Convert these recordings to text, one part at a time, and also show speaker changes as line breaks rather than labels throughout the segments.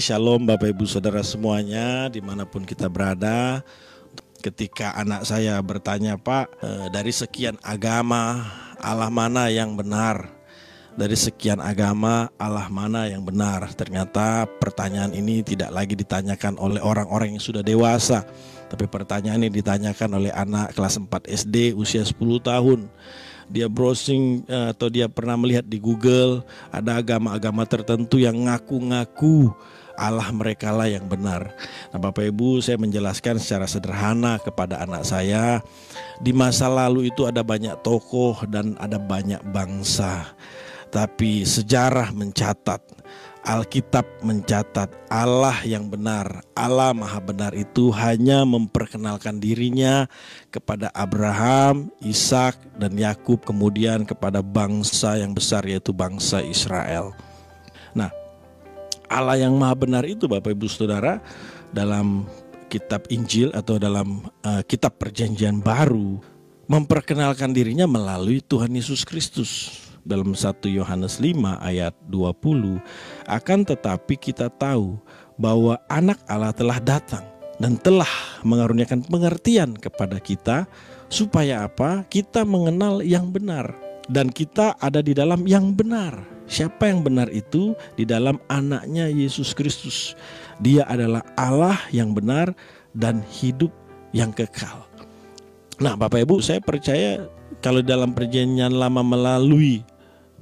Shalom Bapak Ibu Saudara semuanya di mana pun kita berada. Ketika anak saya bertanya Pak eh, dari sekian agama Allah mana yang benar? Dari sekian agama Allah mana yang benar? Ternyata pertanyaan ini tidak lagi ditanyakan oleh orang-orang yang sudah dewasa Tapi pertanyaan ini ditanyakan oleh anak kelas 4 SD usia 10 tahun. Dia browsing eh, atau dia pernah melihat di Google ada agama-agama tertentu yang ngaku-ngaku Allah mereka lah yang benar. Nah, Bapak Ibu, saya menjelaskan secara sederhana kepada anak saya, di masa lalu itu ada banyak tokoh dan ada banyak bangsa. Tapi sejarah mencatat, Alkitab mencatat Allah yang benar, Allah Maha Benar itu hanya memperkenalkan dirinya kepada Abraham, Ishak, dan Yakub, kemudian kepada bangsa yang besar yaitu bangsa Israel. Nah, Allah yang maha benar itu Bapak Ibu Saudara dalam kitab Injil atau dalam uh, kitab perjanjian baru memperkenalkan dirinya melalui Tuhan Yesus Kristus. Dalam 1 Yohanes 5 ayat 20 akan tetapi kita tahu bahwa anak Allah telah datang dan telah mengaruniakan pengertian kepada kita supaya apa? Kita mengenal yang benar dan kita ada di dalam yang benar. Siapa yang benar itu di dalam anaknya Yesus Kristus. Dia adalah Allah yang benar dan hidup yang kekal. Nah, Bapak Ibu, saya percaya kalau dalam perjanjian lama melalui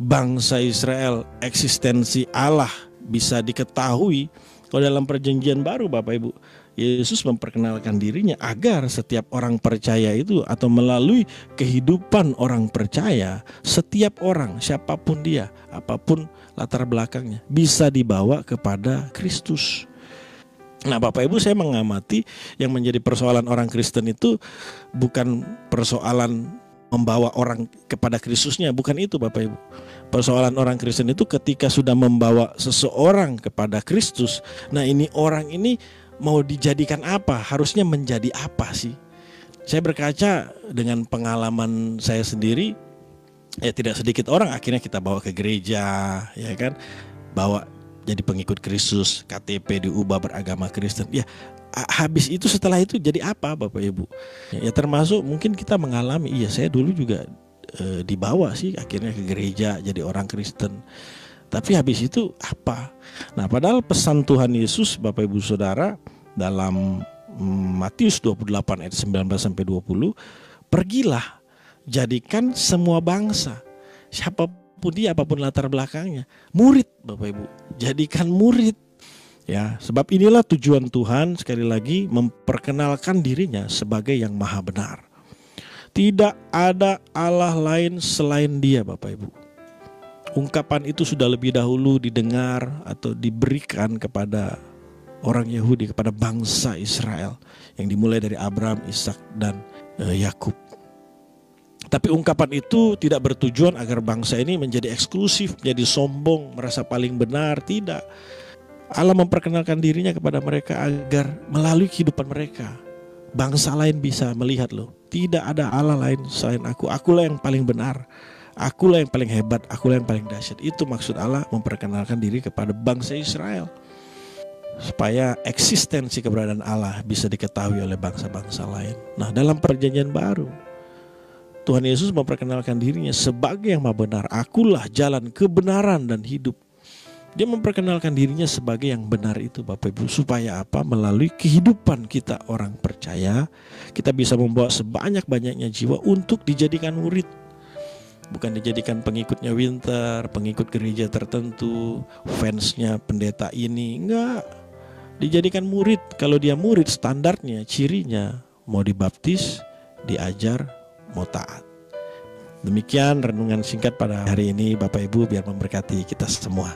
bangsa Israel eksistensi Allah bisa diketahui kalau dalam perjanjian baru Bapak Ibu Yesus memperkenalkan dirinya agar setiap orang percaya itu atau melalui kehidupan orang percaya, setiap orang siapa pun dia, apa pun latar belakangnya bisa dibawa kepada Kristus. Nah, Bapak Ibu, saya mengamati yang menjadi persoalan orang Kristen itu bukan persoalan membawa orang kepada Kristusnya, bukan itu Bapak Ibu. Persoalan orang Kristen itu ketika sudah membawa seseorang kepada Kristus. Nah, ini orang ini mau dijadikan apa? Harusnya menjadi apa sih? Saya berkaca dengan pengalaman saya sendiri, ya tidak sedikit orang akhirnya kita bawa ke gereja, ya kan? Bawa jadi pengikut Kristus, KTP diubah beragama Kristen. Ya, habis itu setelah itu jadi apa Bapak Ibu? Ya, termasuk mungkin kita mengalami, iya saya dulu juga e, dibawa sih akhirnya ke gereja jadi orang Kristen. Tapi habis itu apa? Nah, padahal pesan Tuhan Yesus Bapak Ibu Saudara dalam mm, Matius 28 ayat 19 sampai 20, pergilah jadikan semua bangsa siapa pun dia apa pun latar belakangnya murid Bapak Ibu jadikan murid. Ya sebab inilah tujuan Tuhan sekali lagi memperkenalkan dirinya sebagai yang maha benar. Tidak ada Allah lain selain dia Bapak Ibu ungkapan itu sudah lebih dahulu didengar atau diberikan kepada orang Yahudi kepada bangsa Israel yang dimulai dari Abraham, Ishak dan uh, Yakub. Tapi ungkapan itu tidak bertujuan agar bangsa ini menjadi eksklusif, menjadi sombong, merasa paling benar, tidak. Allah memperkenalkan dirinya kepada mereka agar melalui kehidupan mereka bangsa lain bisa melihat loh, tidak ada Allah lain selain aku. Akulah yang paling benar. Akulah yang paling hebat, akulah yang paling dahsyat. Itu maksud Allah memperkenalkan diri kepada bangsa Israel. Supaya eksistensi keberadaan Allah bisa diketahui oleh bangsa-bangsa lain. Nah dalam perjanjian baru, Tuhan Yesus memperkenalkan dirinya sebagai yang maha benar. Akulah jalan kebenaran dan hidup. Dia memperkenalkan dirinya sebagai yang benar itu Bapak Ibu supaya apa? Melalui kehidupan kita orang percaya, kita bisa membawa sebanyak-banyaknya jiwa untuk dijadikan murid bukan dijadikan pengikutnya Winter, pengikut gereja tertentu, fansnya pendeta ini, enggak. Dijadikan murid. Kalau dia murid standarnya, cirinya mau dibaptis, diajar, mau taat. Demikian renungan singkat pada hari ini Bapak Ibu biar memberkati kita semua.